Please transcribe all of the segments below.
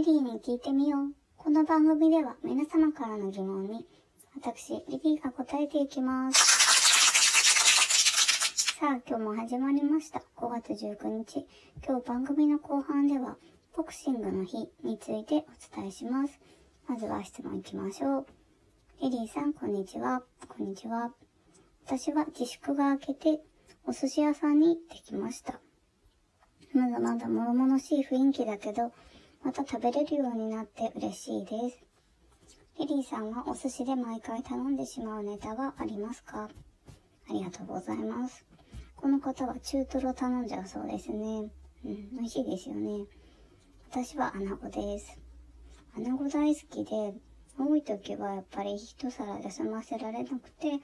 リリーに聞いてみよう。この番組では皆様からの疑問に、私、リリーが答えていきます。さあ、今日も始まりました。5月19日。今日番組の後半では、ボクシングの日についてお伝えします。まずは質問いきましょう。リリーさん、こんにちは。こんにちは。私は自粛が明けて、お寿司屋さんに行ってきました。まだまだ物々しい雰囲気だけど、また食べれるようになって嬉しいです。リリーさんはお寿司で毎回頼んでしまうネタはありますか？ありがとうございます。この方は中トロ頼んじゃうそうですね。うん、美味しいですよね。私は穴子です。穴子大好きで、多い時はやっぱり一皿で済ませられなくて、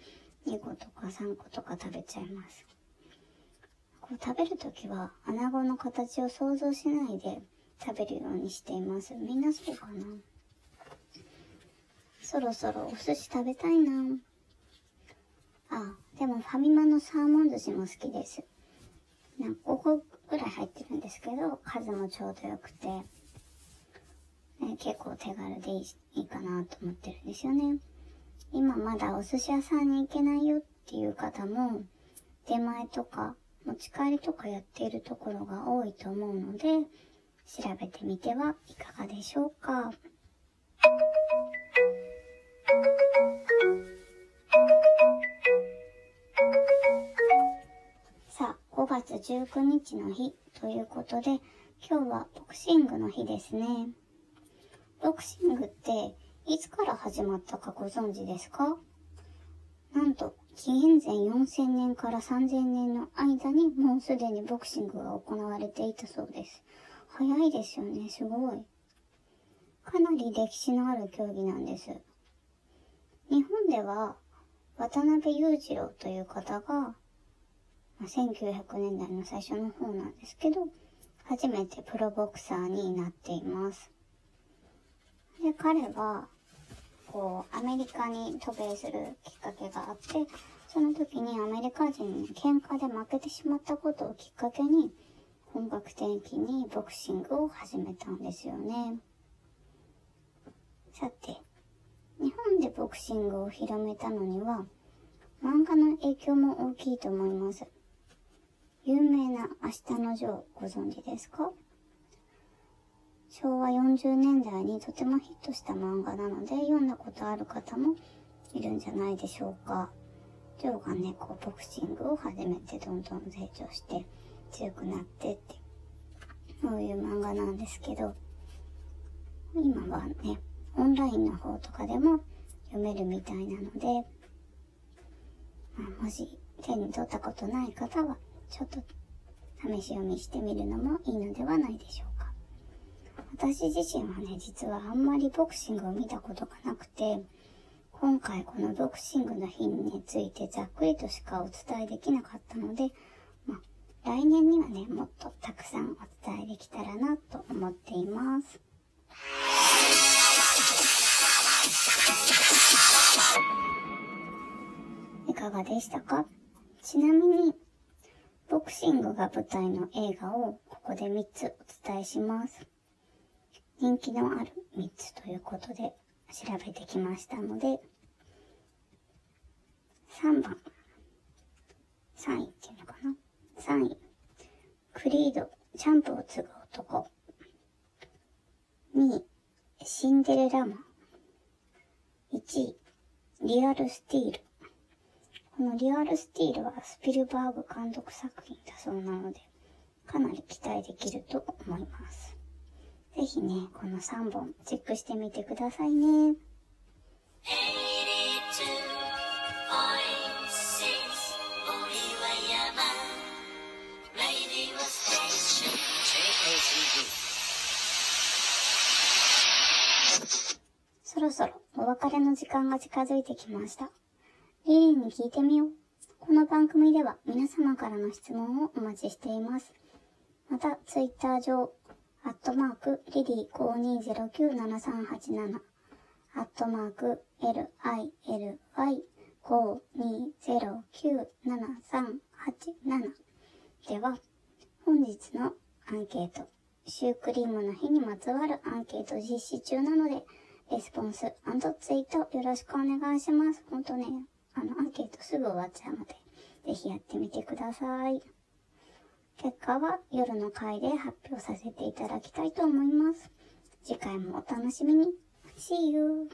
2個とか3個とか食べちゃいます。こう食べるときは穴子の形を想像しないで食べるようにしています。みんなそうかな？そろそろお寿司食べたいなあ、でもファミマのサーモン寿司も好きです。なんか5個ぐらい入ってるんですけど、数もちょうどよくて、ね、結構手軽でいいいいかなと思ってるんですよね。今まだお寿司屋さんに行けないよっていう方も、出前とか持ち帰りとかやっているところが多いと思うので、調べてみてはいかがでしょうか。さあ、5月19日の日ということで、今日はボクシングの日ですね。ボクシングっていつから始まったかご存知ですか？なんと、紀元前4000年から3000年の間にもうすでにボクシングが行われていたそうです。早いですよね、すごい。かなり歴史のある競技なんです。日本では渡辺裕次郎という方が、1900年代の最初の方なんですけど、初めてプロボクサーになっています。で、彼は、こう、アメリカに渡米するきっかけがあって、その時にアメリカ人に喧嘩で負けてしまったことをきっかけに、本格的にボクシングを始めたんですよね。さて、日本でボクシングを広めたのには、漫画の影響も大きいと思います。有名な明日のジョーご存知ですか？昭和40年代にとてもヒットした漫画なので読んだことある方もいるんじゃないでしょうか。ジョーがね、こうボクシングを始めてどんどん成長して強くなってって、そういう漫画なんですけど、今はね、オンラインの方とかでも読めるみたいなので、まあ、もし手に取ったことない方は、ちょっと試し読みしてみるのもいいのではないでしょうか。私自身はね、実はあんまりボクシングを見たことがなくて、今回このボクシングの日についてざっくりとしかお伝えできなかったので、まあ、来年にはね、もっとたくさんお伝えできたらなと思っています。いかがでしたか？ちなみに、ボクシングが舞台の映画をここで3つお伝えします。人気のある3つということで調べてきましたので、3番、3位 ?3 位、クリード、チャンプを継ぐ男。2位、シンデレラマン。1位、リアルスティール。このリアルスティールはスピルバーグ監督作品だそうなので、かなり期待できると思います。ぜひね、この3本チェックしてみてくださいね。そろそろお別れの時間が近づいてきました。リリーに聞いてみよう。この番組では皆様からの質問をお待ちしています。また、ツイッター上、アットマーク、リリー52097387、アットマーク、LILY52097387 では、本日のアンケート、シュークリームの日にまつわるアンケート実施中なので、レスポンスツイートよろしくお願いします。ほんとね、あの、アンケートすぐ終わっちゃうので、ぜひやってみてください。結果は夜の回で発表させていただきたいと思います。次回もお楽しみに。See you!